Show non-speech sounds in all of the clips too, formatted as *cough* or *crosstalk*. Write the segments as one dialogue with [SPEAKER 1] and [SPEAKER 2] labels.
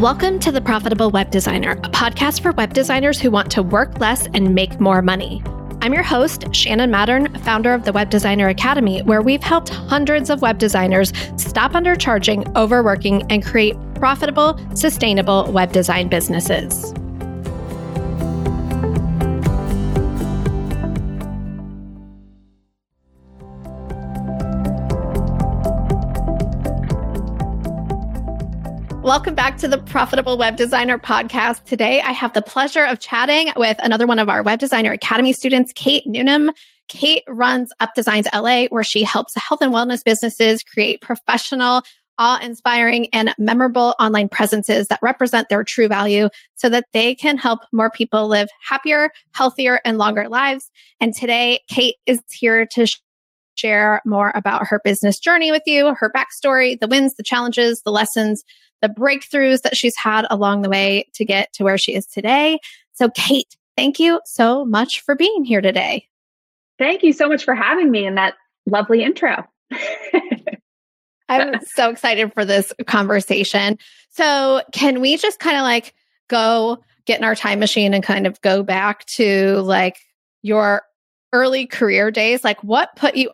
[SPEAKER 1] Welcome to The Profitable Web Designer, a podcast for web designers who want to work less and make more money. I'm your host, Shannon Mattern, founder of the Web Designer Academy, where we've helped hundreds of web designers stop undercharging, overworking, and create profitable, sustainable web design businesses. Welcome back to the Profitable Web Designer podcast. Today, I have the pleasure of chatting with another one of our Web Designer Academy students, Kate Newnham. Kate runs Up Designs LA, where she helps health and wellness businesses create professional, awe inspiring, and memorable online presences that represent their true value so that they can help more people live happier, healthier, and longer lives. And today, Kate is here to share more about her business journey with you, her backstory, the wins, the challenges, the lessons, the breakthroughs that she's had along the way to get to where she is today. So, Kate, thank you so much for being here today.
[SPEAKER 2] Thank you so much for having me in that lovely intro.
[SPEAKER 1] I'm so excited for this conversation. So, can we just kind of like go get in our time machine and kind of go back to like your early career days? Like, what put you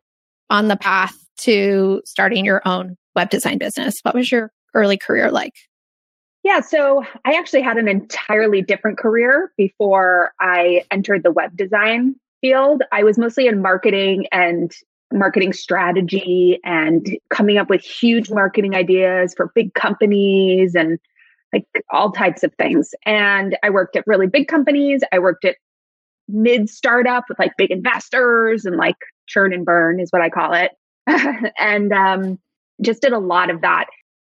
[SPEAKER 1] on the path to starting your own web design business? What was your early career like?
[SPEAKER 2] Yeah, so I actually had an entirely different career before I entered the web design field. I was mostly in marketing and marketing strategy and coming up with huge marketing ideas for big companies and like all types of things. And I worked at really big companies. I worked at mid startup with like big investors and like churn and burn is what I call it. *laughs* and um, just did a lot of that.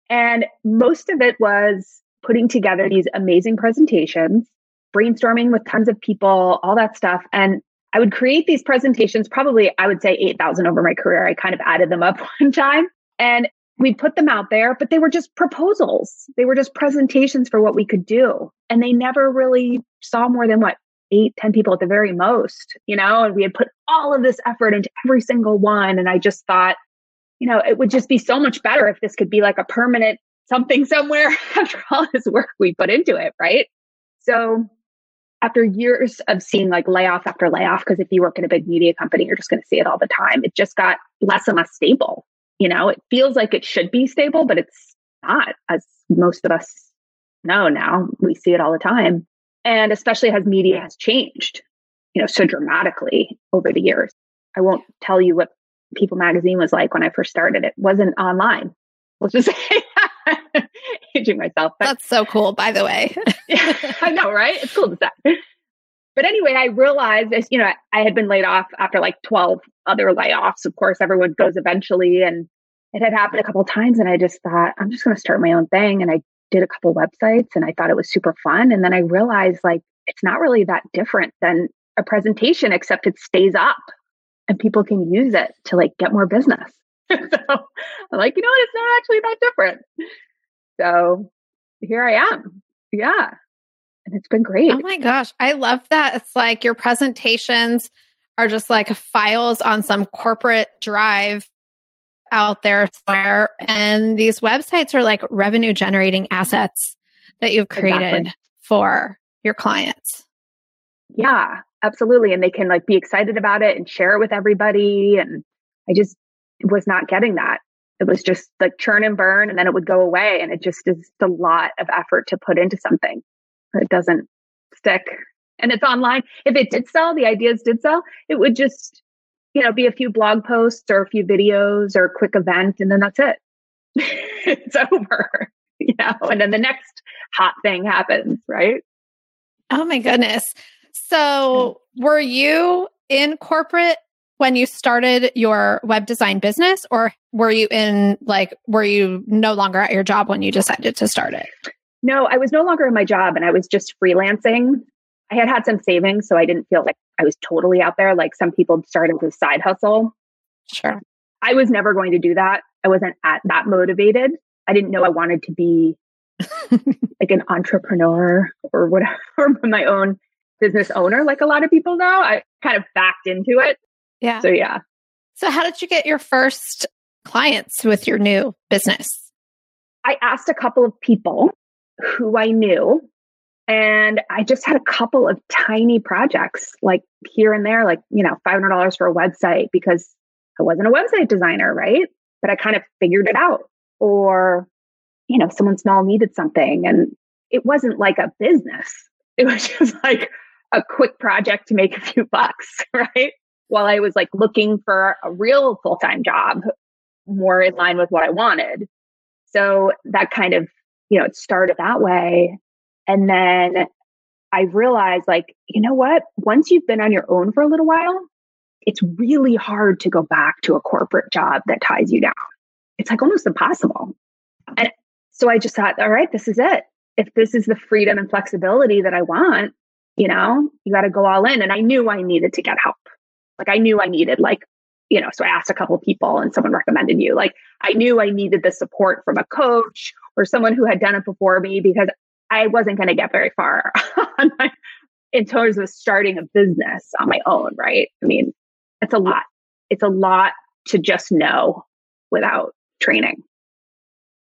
[SPEAKER 2] And most of it was putting together these amazing presentations, brainstorming with tons of people, all that stuff. And I would create these presentations, probably I would say 8,000 over my career. I kind of added them up *laughs* one time and we put them out there, but they were just proposals. They were just presentations for what we could do. And they never really saw more than what eight, ten people at the very most, you know, and we had put all of this effort into every single one. And I just thought, you know, it would just be so much better if this could be like a permanent something somewhere *laughs* after all this work we put into it, right? So after years of seeing like layoff after layoff, because if you work in a big media company, you're just going to see it all the time. It just got less and less stable. You know, it feels like it should be stable, but it's not, as most of us know now. We see it all the time. And especially as media has changed, you know, so dramatically over the years. I won't tell you what People magazine was like when I first started. It wasn't online. Let's just *laughs* say aging myself.
[SPEAKER 1] But, That's so cool, by the way.
[SPEAKER 2] yeah, I know, right? It's cool to say. But anyway, I realized, you know, I had been laid off after like 12 other layoffs. Of course, everyone goes eventually. And it had happened a couple times. And I just thought, I'm just going to start my own thing. And I did a couple websites and I thought it was super fun. And then I realized like, it's not really that different than a presentation, except it stays up and people can use it to like get more business. *laughs* so I'm like, you know what? It's not actually that different. So here I am. Yeah. And it's been great.
[SPEAKER 1] Oh my gosh. I love that. It's like your presentations are just like files on some corporate drive out there somewhere. And these websites are like revenue generating assets that you've created exactly. for your clients.
[SPEAKER 2] Yeah absolutely and they can like be excited about it and share it with everybody and i just was not getting that. It was just like churn and burn and then it would go away and it just is a lot of effort to put into something. It doesn't stick and it's online. If it did sell the ideas did sell it would just you know be a few blog posts or a few videos or a quick event and then that's it. *laughs* It's over *laughs* you know and then the next hot thing happens right?
[SPEAKER 1] Oh my goodness so, were you in corporate when you started your web design business, or were you in like, were you no longer at your job when you decided to start it?
[SPEAKER 2] No, I was no longer in my job and I was just freelancing. I had had some savings, so I didn't feel like I was totally out there. Like some people started with side hustle.
[SPEAKER 1] Sure.
[SPEAKER 2] I was never going to do that. I wasn't at that motivated. I didn't know I wanted to be *laughs* like an entrepreneur or whatever, *laughs* my own business owner like a lot of people now. I kind of backed into it.
[SPEAKER 1] Yeah.
[SPEAKER 2] So yeah.
[SPEAKER 1] So how did you get your first clients with your new business?
[SPEAKER 2] I asked a couple of people who I knew. And I just had a couple of tiny projects, like here and there, like, you know, $500 for a website because I wasn't a website designer, right? But I kind of figured it out. Or, you know, someone small needed something and it wasn't like a business. It was *laughs* just like a quick project to make a few *laughs* bucks, right? While I was like looking for a real full time job more in line with what I wanted. So that kind of, you know, it started that way. And then I realized like, you know what? Once you've been on your own for a little while, it's really hard to go back to a corporate job that ties you down. It's like almost impossible. And so I just thought, all right, this is it. If this is the freedom and flexibility that I want, you know, you got to go all in. And I knew I needed to get help. Like I knew I needed like you know, so I asked a couple people and someone recommended you. Like I knew I needed the support from a coach or someone who had done it before me because I wasn't going to get very far *laughs* my, in terms of starting a business on my own, right? I mean, it's a lot. It's a lot to just know without training.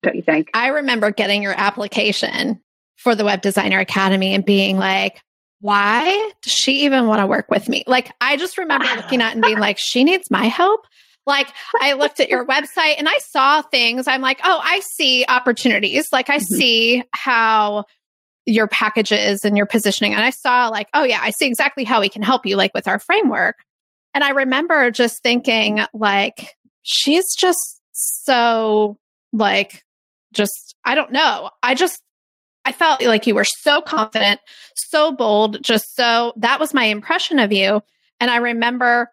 [SPEAKER 2] Don't you think?
[SPEAKER 1] I remember getting your application for the Web Designer Academy and being like, why does she even want to work with me? Like, I just remember *laughs* looking at and being like, she needs my help. Like, I looked at your website and I saw things. I'm like, oh, I see opportunities. Like, I mm-hmm. see how your packages and your positioning. And I saw, like, oh, yeah, I see exactly how we can help you, like with our framework. And I remember just thinking, like, she's just so, like, just, I don't know. I just I felt like you were so confident, so bold, just so that was my impression of you. And I remember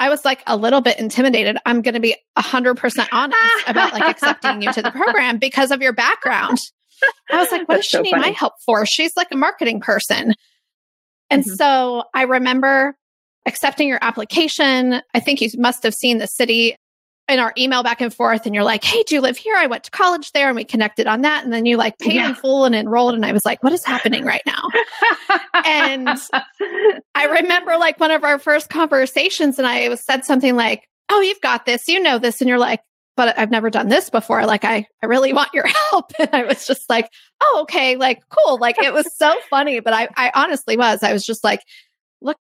[SPEAKER 1] I was like a little bit intimidated. I'm going to be 100% honest about like accepting you to the program because of your background. I was like, *laughs* what That's does she so need funny. my help for? She's like a marketing person. And mm-hmm. so I remember accepting your application. I think you must have seen the city in our email back and forth and you're like, Hey, do you live here? I went to college there and we connected on that. And then you like paid yeah. in full and enrolled. And I was like, what is happening right now? and *laughs* I remember like one of our first conversations and I said something like, Oh, you've got this, you know this. And you're like, but I've never done this before. Like, I, I really want your *laughs* help. And I was just like, oh, okay, like cool. Like it was so funny, but I, I honestly was, I was just like, look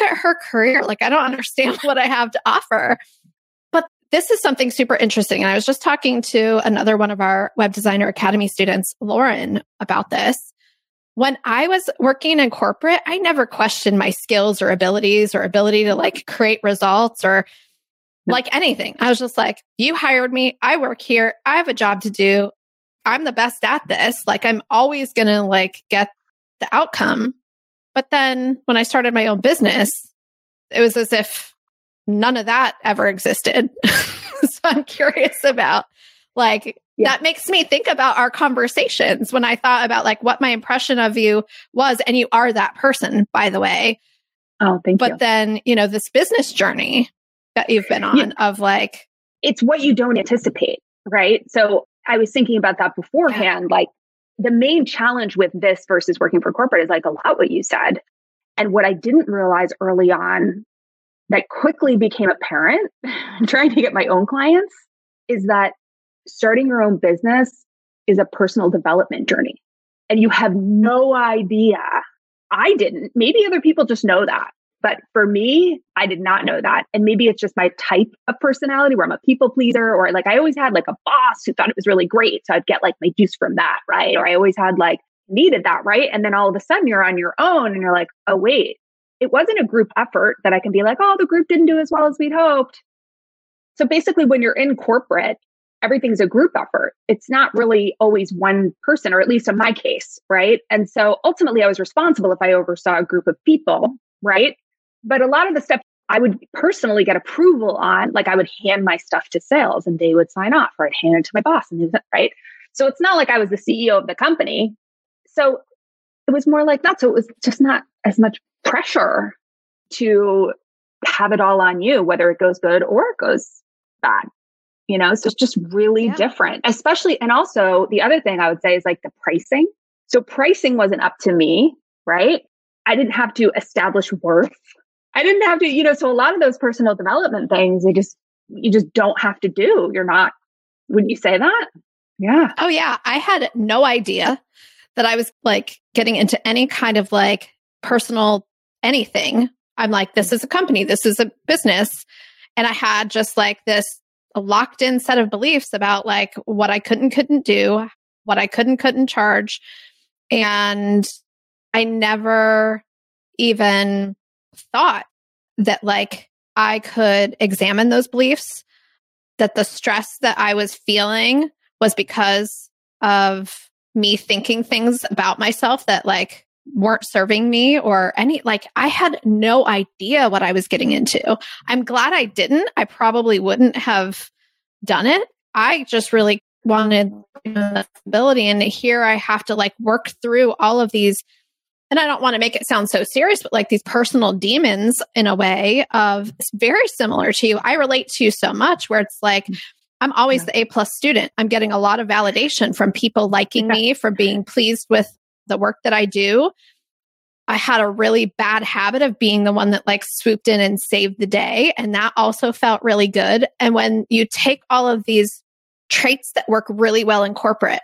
[SPEAKER 1] at her career. Like, I don't understand *laughs* what I have to offer this is something super interesting. And I was just talking to another one of our Web Designer Academy students, Lauren, about this. When I was working in corporate, I never questioned my skills or abilities or ability to like create results or like anything. I was just like, you hired me. I work here. I have a job to do. I'm the best at this. Like, I'm always going to like get the outcome. But then when I started my own business, it was as if none of that ever existed. *laughs* so I'm curious about like yeah. that makes me think about our conversations when I thought about like what my impression of you was. And you are that person, by the way.
[SPEAKER 2] Oh, thank
[SPEAKER 1] but
[SPEAKER 2] you.
[SPEAKER 1] But then, you know, this business journey that you've been on yeah. of like
[SPEAKER 2] it's what you don't anticipate, right? So I was thinking about that beforehand. Yeah. Like the main challenge with this versus working for corporate is like a lot what you said. And what I didn't realize early on that quickly became apparent *laughs* trying to get my own clients is that starting your own business is a personal development journey. And you have no idea. I didn't. Maybe other people just know that. But for me, I did not know that. And maybe it's just my type of personality where I'm a people pleaser or like I always had like a boss who thought it was really great. So I'd get like my juice from that. Right. Or I always had like needed that. Right. And then all of a sudden you're on your own and you're like, oh, wait, it wasn't a group effort that I can be like, oh, the group didn't do as well as we'd hoped. So basically, when you're in corporate, everything's a group effort. It's not really always one person, or at least in my case, right? And so ultimately, I was responsible if I oversaw a group of people, right? But a lot of the stuff I would personally get approval on, like I would hand my stuff to sales and they would sign off, or I'd hand it to my boss, and right? So it's not like I was the CEO of the company. So it was more like that. So it was just not as much pressure to have it all on you, whether it goes good or it goes bad. You know, so it's just really yeah. different, especially. And also, the other thing I would say is like the pricing. So, pricing wasn't up to me, right? I didn't have to establish worth. I didn't have to, you know, so a lot of those personal development things, they just, you just don't have to do. You're not, would you say that? Yeah.
[SPEAKER 1] Oh, yeah. I had no idea that I was like getting into any kind of like personal anything. I'm like, this is a company, this is a business. And I had just like this locked in set of beliefs about like what I couldn't, couldn't do, what I couldn't, couldn't charge. And I never even thought that like I could examine those beliefs, that the stress that I was feeling was because of me thinking things about myself that like weren't serving me or any like I had no idea what I was getting into. I'm glad I didn't. I probably wouldn't have done it. I just really wanted the ability and here I have to like work through all of these and I don't want to make it sound so serious, but like these personal demons in a way of very similar to you. I relate to you so much where it's like, I'm always yeah. the A plus student. I'm getting a lot of validation from people liking yeah. me, from being pleased with the work that I do. I had a really bad habit of being the one that like swooped in and saved the day. And that also felt really good. And when you take all of these traits that work really well in corporate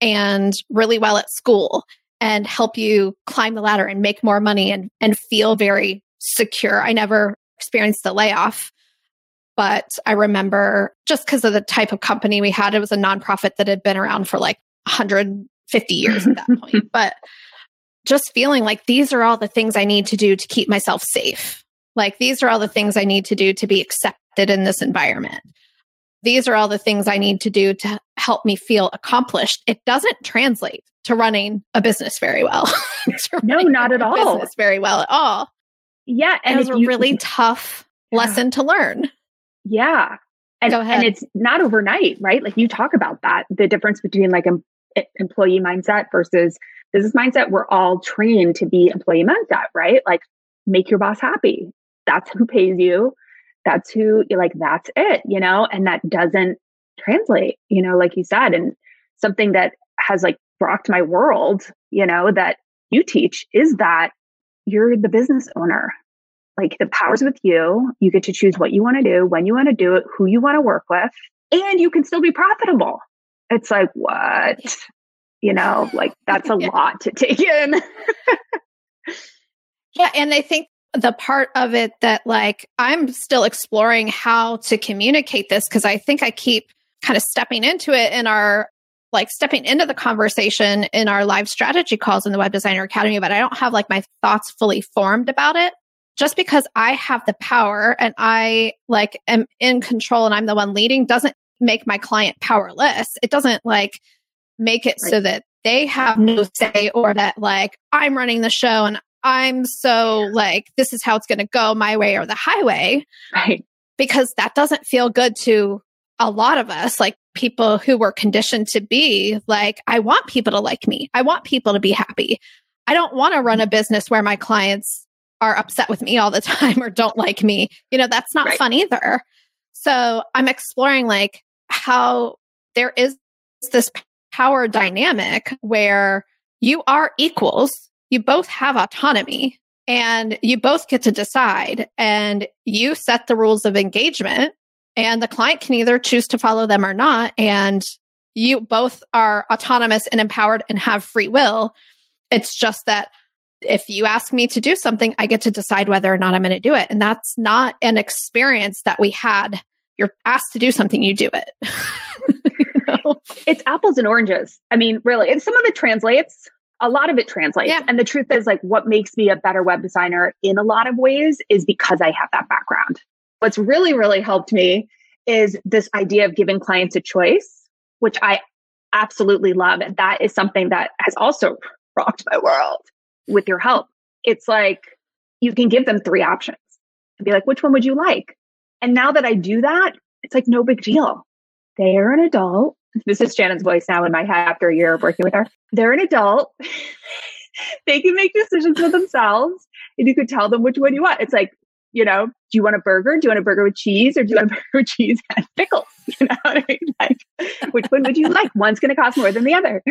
[SPEAKER 1] and really well at school and help you climb the ladder and make more money and, and feel very secure. I never experienced a layoff, but I remember just because of the type of company we had, it was a nonprofit that had been around for like 150 years at that point. *laughs* But just feeling like these are all the things I need to do to keep myself safe. Like these are all the things I need to do to be accepted in this environment. These are all the things I need to do to help me feel accomplished. It doesn't translate to running a business very well. *laughs*
[SPEAKER 2] no, not at all.
[SPEAKER 1] Business very well at all.
[SPEAKER 2] Yeah,
[SPEAKER 1] and it was a you, really tough yeah. lesson to learn.
[SPEAKER 2] Yeah, and, and it's not overnight, right? Like you talk about that, the difference between like em- employee mindset versus business mindset. We're all trained to be employee mindset, right? Like make your boss happy. That's who pays you. That's who you like. That's it, you know. And that doesn't translate, you know, like you said, and something that has like rocked my world, you know, that you teach is that you're the business owner. Like the power's with you. You get to choose what you want to do, when you want to do it, who you want to work with, and you can still be profitable. It's like, what? You know, like that's a *laughs* yeah. lot to take in.
[SPEAKER 1] yeah. And I think the part of it that like I'm still exploring how to communicate this because I think I keep kind of stepping into it in our like stepping into the conversation in our live strategy calls in the Web Designer Academy, but I don't have like my thoughts fully formed about it. Just because I have the power and I like am in control and I'm the one leading doesn't make my client powerless. It doesn't like make it right. so that they have no say or that like I'm running the show and I'm so like this is how it's going to go my way or the highway.
[SPEAKER 2] Right.
[SPEAKER 1] Because that doesn't feel good to a lot of us, like people who were conditioned to be like, I want people to like me. I want people to be happy. I don't want to run a mm-hmm. business where my clients are upset with me all the *laughs* time or don't like me. You know, that's not right. fun either. So I'm exploring like how there is this power dynamic where you are equals, you both have autonomy and you both get to decide and you set the rules of engagement and the client can either choose to follow them or not. And you both are autonomous and empowered and have free will. It's just that if you ask me to do something, I get to decide whether or not I'm going to do it. And that's not an experience that we had. You're asked to do something, you do it. *laughs*
[SPEAKER 2] you know? It's apples and oranges. I mean, really, and some of it translates. A lot of it translates. Yeah. And the truth is, like, what makes me a better web designer in a lot of ways is because I have that background. What's really, really helped me is this idea of giving clients a choice, which I absolutely love. And that is something that has also *laughs* rocked my world with your help. It's like you can give them three options and be like, which one would you like? And now that I do that, it's like no big deal. They're an adult. This is Shannon's voice now in my head after a year of working with her. They're an adult. *laughs* they can make decisions for themselves and you could tell them which one you want. It's like you know, do you want a burger? Do you want a burger with cheese or do you want a *laughs* burger with cheese and pickles? *laughs* You know I mean? Like, which one would you like? One's going to cost more than the other.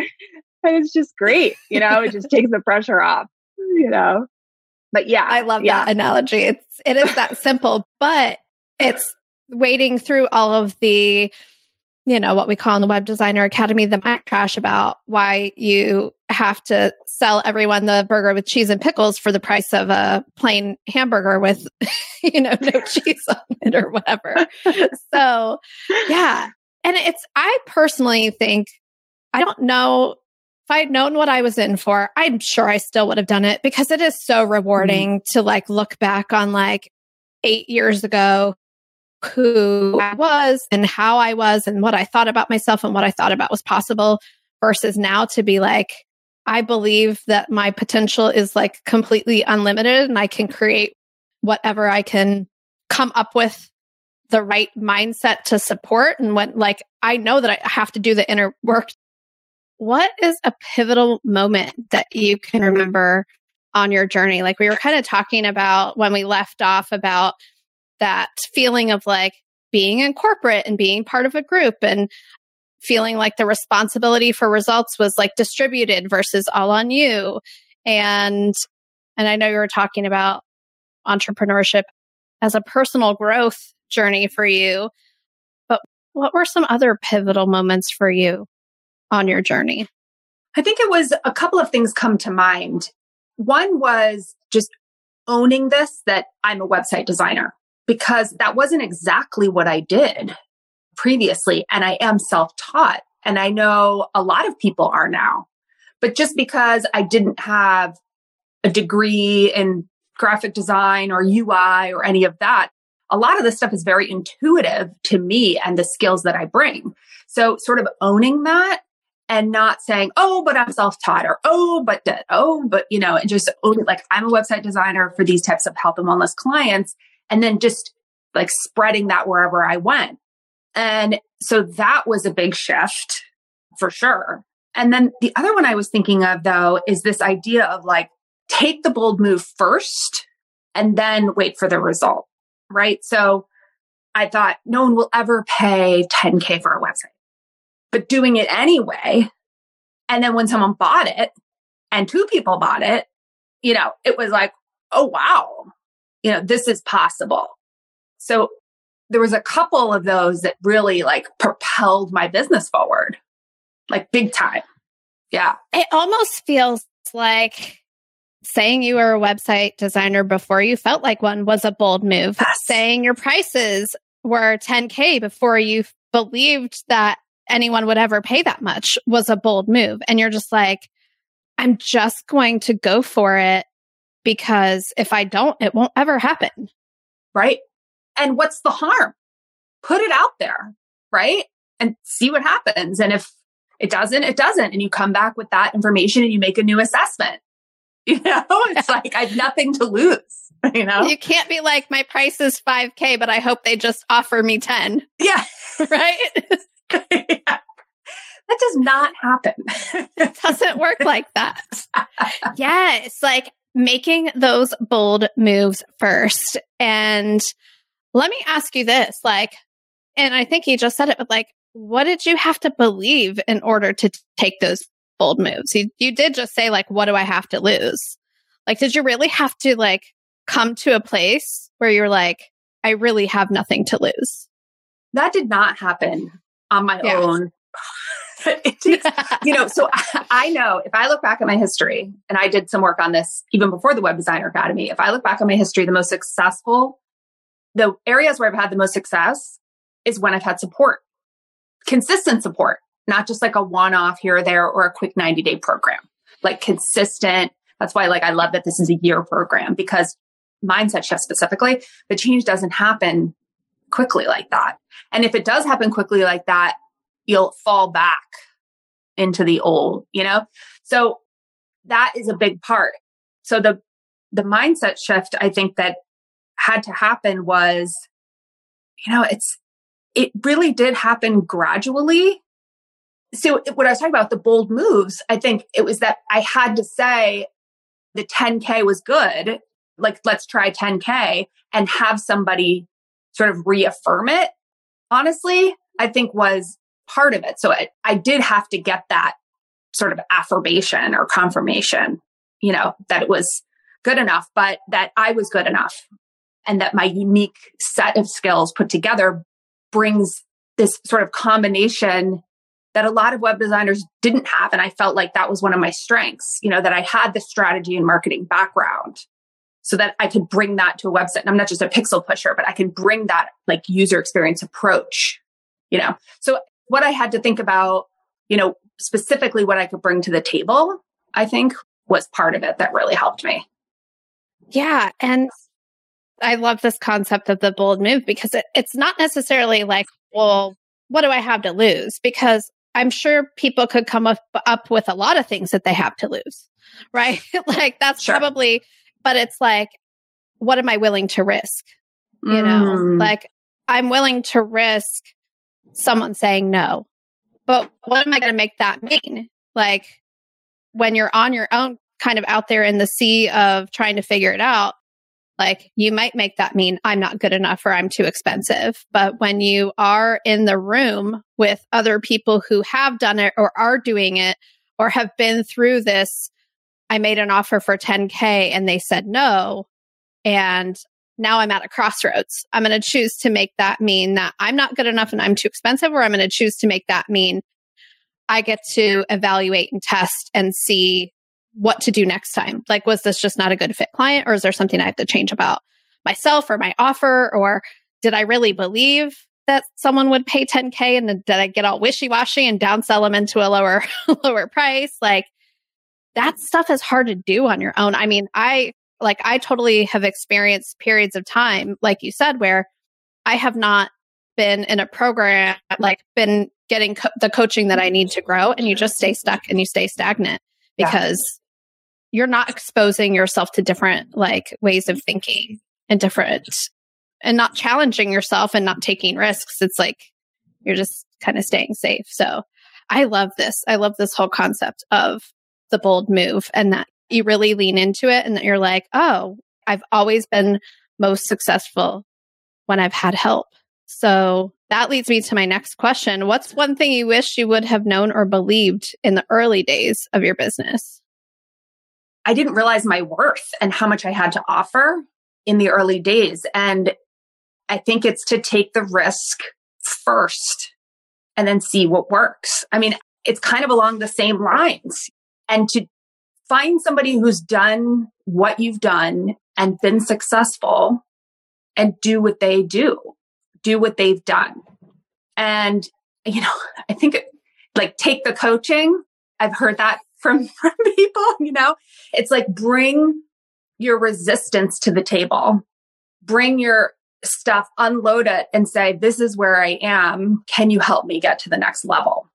[SPEAKER 2] And it's just great. You know, it just takes the pressure off, you know? But yeah.
[SPEAKER 1] I love yeah. that analogy. It's, it is that simple, but it's wading through all of the you know, what we call in the Web Designer Academy, the mind trash about why you have to sell everyone the burger with cheese and pickles for the price of a plain hamburger with, *laughs* you know, no cheese on it or whatever. so, yeah. And it's, I personally think, I don't know if I'd known what I was in for, I'm sure I still would have done it because it is so rewarding mm-hmm. to like look back on like eight years ago who I was and how I was and what I thought about myself and what I thought about was possible versus now to be like, I believe that my potential is like completely unlimited and I can create whatever I can come up with the right mindset to support. And when like I know that I have to do the inner work. What is a pivotal moment that you can remember on your journey? Like we were kind of talking about when we left off about that feeling of like being in corporate and being part of a group and feeling like the responsibility for results was like distributed versus all on you and and I know you were talking about entrepreneurship as a personal growth journey for you but what were some other pivotal moments for you on your journey
[SPEAKER 2] I think it was a couple of things come to mind one was just owning this that I'm a website designer because that wasn't exactly what I did previously. And I am self taught. And I know a lot of people are now. But just because I didn't have a degree in graphic design or UI or any of that, a lot of this stuff is very intuitive to me and the skills that I bring. So sort of owning that and not saying, oh, but I'm self taught or oh, but oh, but you know, and just it like I'm a website designer for these types of health and wellness clients and then just like spreading that wherever I went. And so that was a big shift for sure. And then the other one I was thinking of though is this idea of like take the bold move first and then wait for the result. Right. So I thought no one will ever pay 10K for a website, but doing it anyway. And then when someone bought it and two people bought it, you know, it was like, oh, wow, you know, this is possible. So there was a couple of those that really like propelled my business forward, like big time. Yeah.
[SPEAKER 1] It almost feels like saying you were a website designer before you felt like one was a bold move. Yes. Saying your prices were 10K before you believed that anyone would ever pay that much was a bold move. And you're just like, I'm just going to go for it because if I don't, it won't ever happen.
[SPEAKER 2] Right. And what's the harm? Put it out there, right? And see what happens. And if it doesn't, it doesn't. And you come back with that information and you make a new assessment. *laughs* You know, it's like I have nothing to lose. *laughs* You know,
[SPEAKER 1] you can't be like, my price is 5K, but I hope they just offer me 10.
[SPEAKER 2] Yeah. *laughs*
[SPEAKER 1] right. *laughs*
[SPEAKER 2] yeah. That does not happen. *laughs*
[SPEAKER 1] it doesn't work like that. yes. Like making those bold moves first. And let me ask you this like, and I think he just said it, but like, what did you have to believe in order to t- take those bold moves? You, you did just say, like, what do I have to lose? Like, did you really have to like come to a place where you're like, I really have nothing to lose?
[SPEAKER 2] That did not happen on my own. *laughs* it takes, you know, so *laughs* I, I know if I look back at my history, and I did some work on this even before the Web Designer Academy, if I look back on my history, the most successful the areas where I've had the most success is when I've had support, consistent support, not just like a one off here or there or a quick 90 day program, like consistent. That's why like I love that this is a year program because mindset shift specifically, the change doesn't happen quickly like that. And if it does happen quickly like that, you'll fall back into the old, you know? So that is a big part. So the the mindset shift I think that had to happen was, you know, it's, it really did happen gradually. So what I was talking about, the bold moves, I think it was that I had to say the 10K was good. Like, let's try 10K and have somebody sort of reaffirm it. Honestly, I think was part of it. So I, I did have to get that sort of affirmation or confirmation, you know, that it was good enough, but that I was good enough and that my unique set of skills put together brings this sort of combination that a lot of web designers didn't have. And I felt like that was one of my strengths, you know, that I had the strategy and marketing background so that I could bring that to a website. And I'm not just a pixel pusher, but I can bring that like user experience approach, you know? So what I had to think about, you know, specifically what I could bring to the table, I think was part of it that really helped me.
[SPEAKER 1] Yeah. And I love this concept of the bold move because it, it's not necessarily like, well, what do I have to lose? Because I'm sure people could come up, up with a lot of things that they have to lose, *laughs* right? like that's sure. probably, but it's like, what am I willing to risk? You mm. know, like I'm willing to risk someone saying no, but what am I going to make that mean? Like when you're on your own, kind of out there in the sea of trying to figure it out, like you might make that mean I'm not good enough or I'm too expensive. But when you are in the room with other people who have done it or are doing it or have been through this, I made an offer for 10K and they said no. And now I'm at a crossroads. I'm going to choose to make that mean that I'm not good enough and I'm too expensive, or I'm going to choose to make that mean I get to evaluate and test and see what to do next time. Like, was this just not a good fit client or is there something I have to change about myself or my offer? Or did I really believe that someone would pay 10K and then did I get all wishy washy and downsell them into a lower, *laughs* lower price? Like that stuff is hard to do on your own. I mean, I like, I totally have experienced periods of time, like you said, where I have not been in a program, like been getting co- the coaching that I need to grow and you just stay stuck and you stay stagnant because you're not exposing yourself to different like ways of thinking and different and not challenging yourself and not taking risks. It's like you're just kind of staying safe. So I love this. I love this whole concept of the bold move and that you really lean into it and that you're like, oh, I've always been most successful when I've had help. So that leads me to my next question. What's one thing you wish you would have known or believed in the early days of your business?
[SPEAKER 2] I didn't realize my worth and how much I had to offer in the early days. And I think it's to take the risk first and then see what works. I mean, it's kind of along the same lines and to find somebody who's done what you've done and been successful and do what they do, do what they've done. And, you know, *laughs* I think like take the coaching. I've heard that from, *laughs* from people, you know, it's like bring your resistance to the table, bring your stuff, unload it and say, this is where I am. Can you help me get to the next level?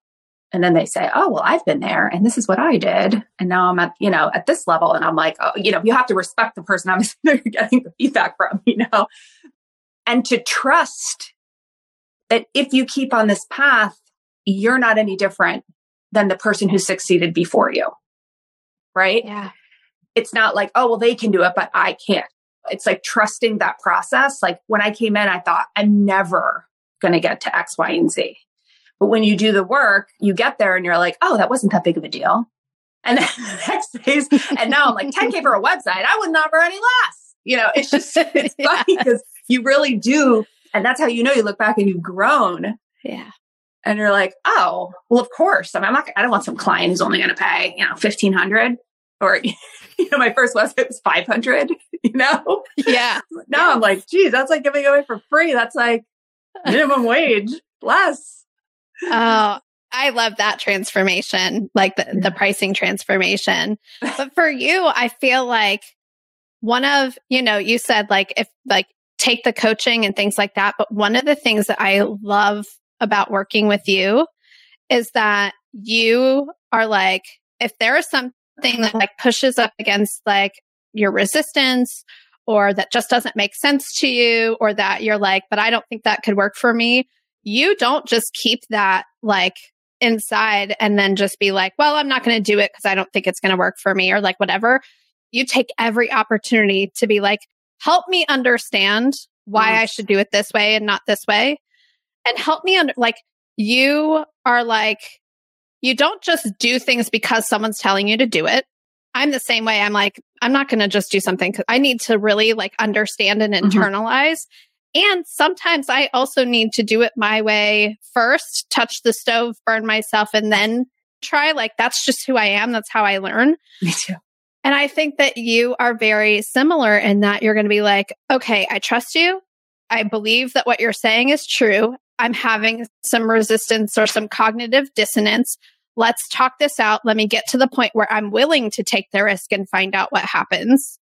[SPEAKER 2] And then they say, oh, well, I've been there and this is what I did. And now I'm at, you know, at this level. And I'm like, oh, you know, you have to respect the person I'm *laughs* getting the feedback from, you know, and to trust that if you keep on this path, you're not any different than the person who succeeded before you. Right?
[SPEAKER 1] Yeah.
[SPEAKER 2] It's not like, oh, well, they can do it, but I can't. It's like trusting that process. Like when I came in, I thought, I'm never going to get to X, Y, and Z. But when you do the work, you get there and you're like, oh, that wasn't that big of a deal. And *laughs* then the next phase, and now I'm like 10K for a website. I would not for any less. You know, it's just, it's *laughs* yeah. funny because you really do. And that's how you know you look back and you've grown.
[SPEAKER 1] Yeah
[SPEAKER 2] and you're like, oh, well, of course. I mean, I'm not, I don't want some client who's only going to pay, you know, 1500 or, *laughs* you know, my first website was 500, you know?
[SPEAKER 1] Yeah.
[SPEAKER 2] now I'm like, geez, that's like giving away for free. That's like minimum wage less.
[SPEAKER 1] Oh, I love that transformation, like the, the pricing transformation. *laughs* But for you, I feel like one of, you know, you said like, if like, take the coaching and things like that. But one of the things that I love about working with you is that you are like, if there is something that like pushes up against like your resistance or that just doesn't make sense to you or that you're like, but I don't think that could work for me, you don't just keep that like inside and then just be like, well, I'm not going to do it because I don't think it's going to work for me or like whatever. You take every opportunity to be like, help me understand why mm. I should do it this way and not this way and help me under like you are like you don't just do things because someone's telling you to do it. I'm the same way. I'm like, I'm not going to just do something because I need to really like understand and mm-hmm. And sometimes I also need to do it my way first, touch the stove, burn myself, and then try. Like that's just who I am. That's how I learn.
[SPEAKER 2] Me too.
[SPEAKER 1] And I think that you are very similar in that you're going to be like, okay, I trust you. I believe that what you're saying is true. I'm having some resistance or some cognitive dissonance. Let's talk this out. Let me get to the point where I'm willing to take the risk and find out what happens.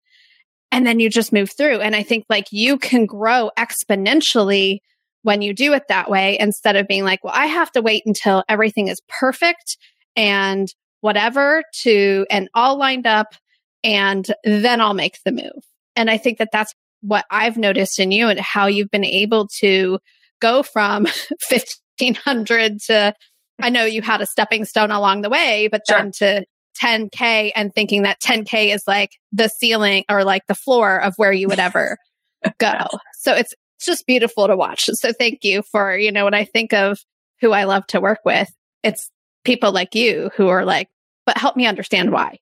[SPEAKER 1] And then you just move through. And I think like you can grow exponentially when you do it that way instead of being like, well, I have to wait until everything is perfect and whatever to and all lined up and then I'll make the move. And I think that that's what I've noticed in you and how you've been able to go from *laughs* 1500 to I know you had a stepping stone along the way, but sure. then to 10K and thinking that 10K is like the ceiling or like the floor of where you would ever *laughs* go. So it's, it's just beautiful to watch. So thank you for, you know, when I think of who I love to work with, it's people like you who are like, but help me understand why.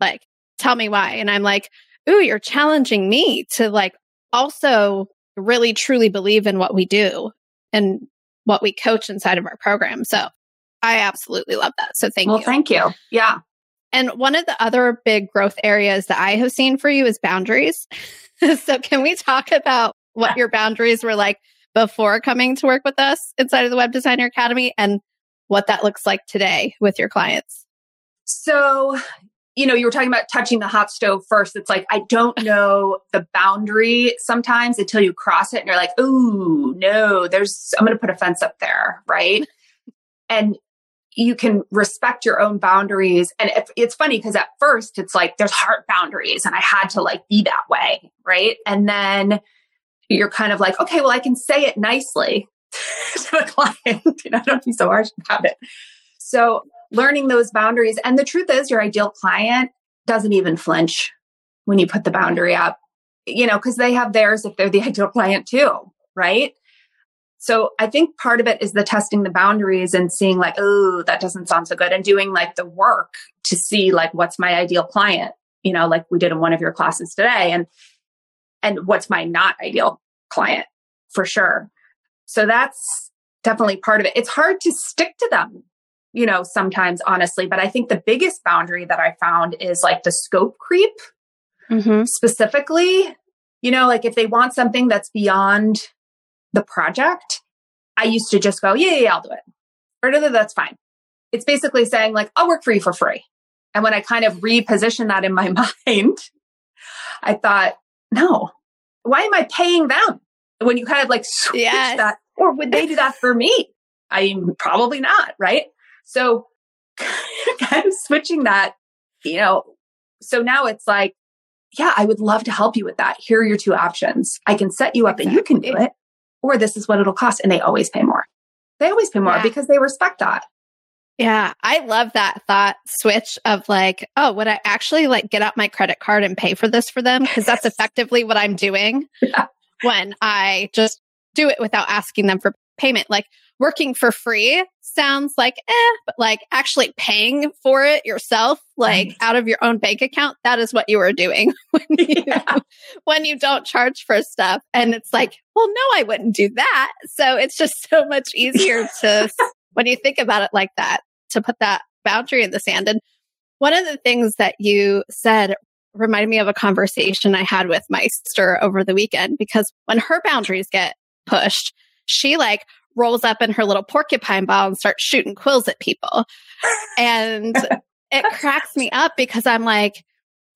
[SPEAKER 1] Like, tell me why. And I'm like, ooh, you're challenging me to like also really truly believe in what we do and what we coach inside of our program. So I absolutely love that. So thank
[SPEAKER 2] well,
[SPEAKER 1] you.
[SPEAKER 2] Well, thank you. Yeah.
[SPEAKER 1] And one of the other big growth areas that I have seen for you is boundaries. *laughs* so can we talk about what your boundaries were like before coming to work with us inside of the Web Designer Academy and what that looks like today with your clients?
[SPEAKER 2] So, you know, you were talking about touching the hot stove first. It's like, I don't know the boundary sometimes until you cross it and you're like, oh, no, there's, I'm going to put a fence up there. Right. and you can respect your own boundaries. And it, it's funny because at first it's like there's hard boundaries and I had to like be that way. Right. And then you're kind of like, okay, well, I can say it nicely *laughs* to a client. *laughs* you know, don't be so harsh about it. So learning those boundaries. And the truth is, your ideal client doesn't even flinch when you put the boundary up, you know, because they have theirs if they're the *laughs* ideal client too, right? So I think part of it is the testing the boundaries and seeing like, oh, that doesn't sound so good and doing like the work to see like what's my ideal client, you know, like we did in one of your classes today and and what's my not ideal client for sure. So that's definitely part of it. It's hard to stick to them you know, sometimes honestly. But I think the biggest boundary that I found is like the scope creep mm-hmm. specifically. You know, like if they want something that's beyond the project, I used to just go, yeah, yeah, yeah I'll do it. Or that's fine. It's basically saying like, I'll work for you for free. And when I kind of reposition that in my *laughs* mind, I thought, no, why am I paying them? When you kind of like switch yes. that, or would they do that for me? I'm probably not, right? So *laughs* kind of switching that, you know, so now it's like, yeah, I would love to help you with that. Here are your two options. I can set you up exactly. and you can do it, or this is what it'll cost. And they always pay more. They always pay more yeah. because they respect that.
[SPEAKER 1] Yeah, I love that thought switch of like, oh, would I actually like get out my credit card and pay for this for them? Because that's effectively what I'm doing *laughs* yeah. when I just do it without asking them for payment. Like working for free sounds like eh, but like actually paying for it yourself, like right. out of your own bank account, that is what you are doing *laughs* when *laughs* you, yeah. when you don't charge for stuff. And it's like, well, no, I wouldn't do that. So it's just so much easier *laughs* to, when you think about it like that, to put that boundary in the sand. And one of the things that you said reminded me of a conversation I had with my sister over the weekend because when her boundaries get pushed, she like rolls up in her little porcupine ball and starts shooting quills at people. And *laughs* it cracks me up because I'm like,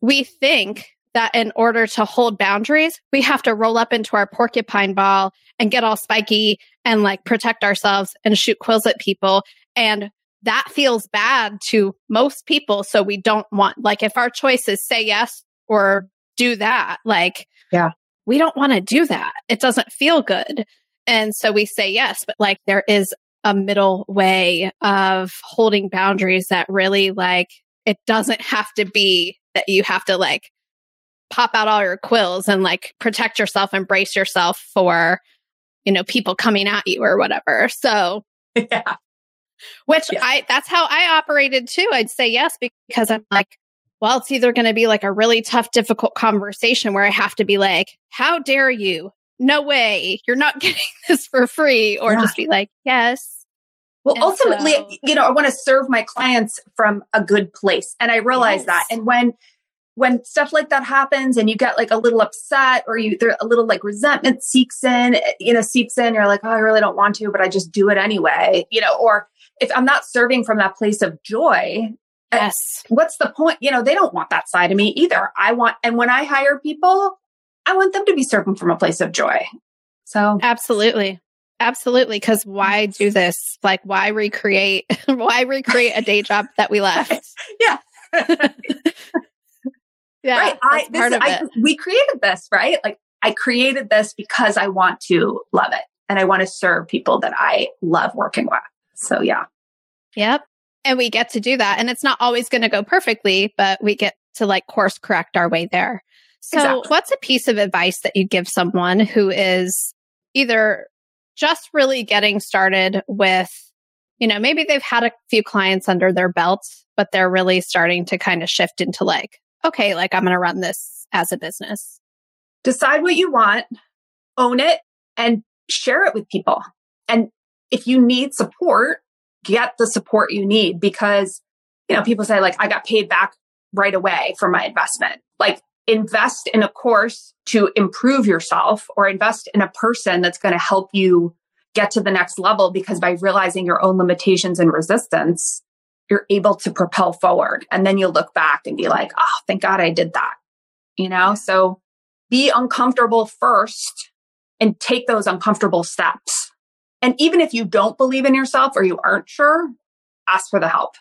[SPEAKER 1] we think that in order to hold boundaries, we have to roll up into our porcupine ball and get all spiky and like protect ourselves and shoot quills at people. And that feels bad to most people. So we don't want, like, if our choice is say yes or do that, like,
[SPEAKER 2] yeah,
[SPEAKER 1] we don't want to do that. It doesn't feel good. And so we say yes, but like there is a middle way of holding boundaries that really like it doesn't have to be that you have to like pop out all your quills and like protect yourself and brace yourself for you know people coming at you or whatever. So *laughs*
[SPEAKER 2] yeah.
[SPEAKER 1] which yeah. i that's how i operated too. I'd say yes because i'm like well it's either going to be like a really tough difficult conversation where i have to be like how dare you no way, you're not *laughs* getting this for free, or yeah. just be like, yes.
[SPEAKER 2] Well, and ultimately, so, you know, I want to serve my clients from a good place. And I realize yes. that. And when when stuff like that happens and you get like a little upset or you there a little like resentment seeps in, you know, seeps in, you're like, oh, I really don't want to, but I just do it anyway, you know, or if I'm not serving from that place of joy,
[SPEAKER 1] eh, yes,
[SPEAKER 2] what's the point? You know, they don't want that side of me either. I want, and when I hire people, I want them to be serving from a place of joy. So
[SPEAKER 1] absolutely. Absolutely. Cause why do this? Like, why recreate, *laughs* why recreate a day *laughs* job that we left?
[SPEAKER 2] yeah. *laughs*
[SPEAKER 1] yeah.
[SPEAKER 2] Right. I, this, I, we created this, right? Like I created this because I want to love it and I want to serve people that I love working with. So yeah.
[SPEAKER 1] Yep. And we get to do that. And it's not always going to go perfectly, but we get to like course correct our way there. So exactly. what's a piece of advice that you give someone who is either just really getting started with, you know, maybe they've had a few clients under their belt, but they're really starting to kind of shift into like, okay, like I'm going to run this as a business.
[SPEAKER 2] Decide what you want, own it and share it with people. And if you need support, get the support you need because, you know, people say like, I got paid back right away for my investment. Like invest in a course to improve yourself or invest in a person that's going to help you get to the next level because by realizing your own limitations and resistance, you're able to propel forward. And then you'll look back and be like, oh, thank God I did that. You know, so be uncomfortable first and take those uncomfortable steps and even if you don't believe in yourself or you aren't sure, ask for the help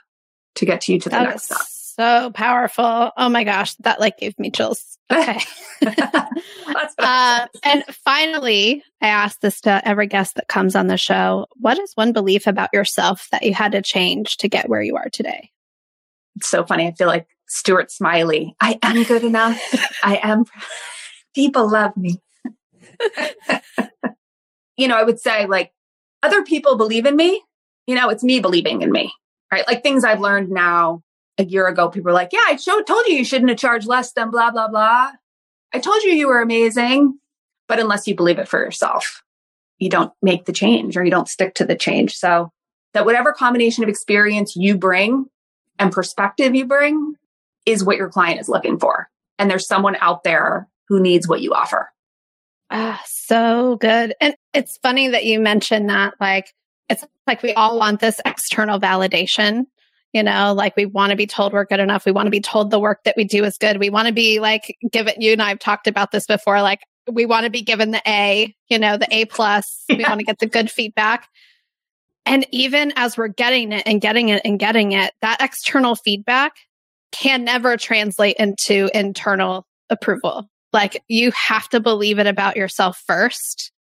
[SPEAKER 2] to get to you to the
[SPEAKER 1] that
[SPEAKER 2] next step.
[SPEAKER 1] So powerful. Oh my gosh, that like gave me chills. Okay. *laughs* *laughs* uh, and finally, I ask this to every guest that comes on the show. What is one belief about yourself that you had to change to get where you are today?
[SPEAKER 2] It's so funny. I feel like Stuart Smalley. I am good enough. I am. *laughs* People love me. you know, I would say like other people believe in me. You know, it's me believing in me, right? Like things I've learned now a year ago, people were like, yeah, I showed, told you you shouldn't have charged less than blah, blah, blah. I told you you were amazing. But unless you believe it for yourself, you don't make the change or you don't stick to the change. So that whatever combination of experience you bring and perspective you bring is what your client is looking for. And there's someone out there who needs what you offer.
[SPEAKER 1] Ah, so good. And it's funny that you mentioned that. Like, it's like we all want this external validation. You know, like we want to be told we're good enough. We want to be told the work that we do is good. We want to be like, given, you and I have talked about this before. Like, we want to be given the A, you know, the A plus. Yeah. *laughs* We want to get the good feedback. And even as we're getting it and getting it and getting it, that external feedback can never translate into internal approval. Like you have to believe it about yourself first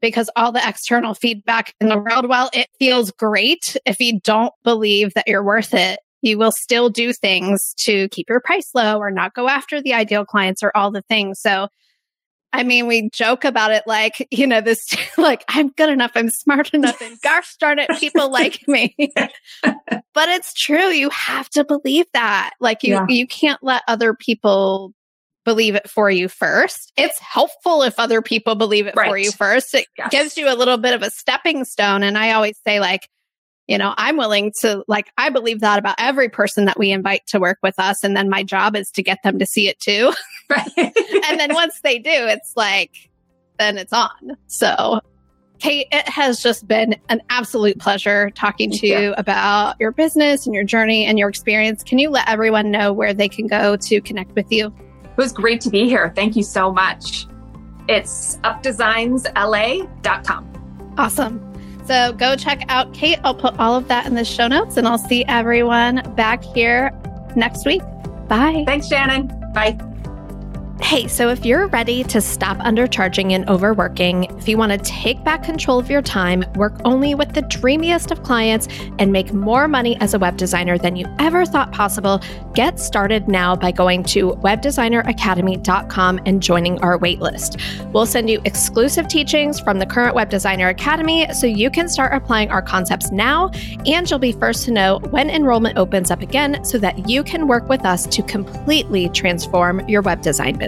[SPEAKER 1] because all the external feedback in the world, while it feels great, if you don't believe that you're worth it, you will still do things to keep your price low or not go after the ideal clients or all the things. So, I mean, we joke about it like, you know, this, *laughs* like, I'm good enough, I'm smart enough, and gosh *laughs* darn it, people like *laughs* me. but it's true. You have to believe that. Like, you, yeah. you can't let other people believe it for you first. It's helpful if other people believe it right. for you first. It yes. gives you a little bit of a stepping stone. And I always say, like, you know, I'm willing to, like, I believe that about every person that we invite to work with us. And then my job is to get them to see it too. *laughs* Right. and then once they do, it's like, then it's on. So, Kate, it has just been an absolute pleasure talking Thank to you. you about your business and your journey and your experience. Can you let everyone know where they can go to connect with you?
[SPEAKER 2] It was great to be here. Thank you so much. It's updesignsla.com.
[SPEAKER 1] Awesome. So go check out Kate. I'll put all of that in the show notes and I'll see everyone back here next week. Bye.
[SPEAKER 2] Thanks, Shannon. Bye.
[SPEAKER 1] Hey, so if you're ready to stop undercharging and overworking, if you want to take back control of your time, work only with the dreamiest of clients, and make more money as a web designer than you ever thought possible, get started now by going to webdesigneracademy.com and joining our waitlist. We'll send you exclusive teachings from the current Web Designer Academy so you can start applying our concepts now, and you'll be first to know when enrollment opens up again so that you can work with us to completely transform your web design business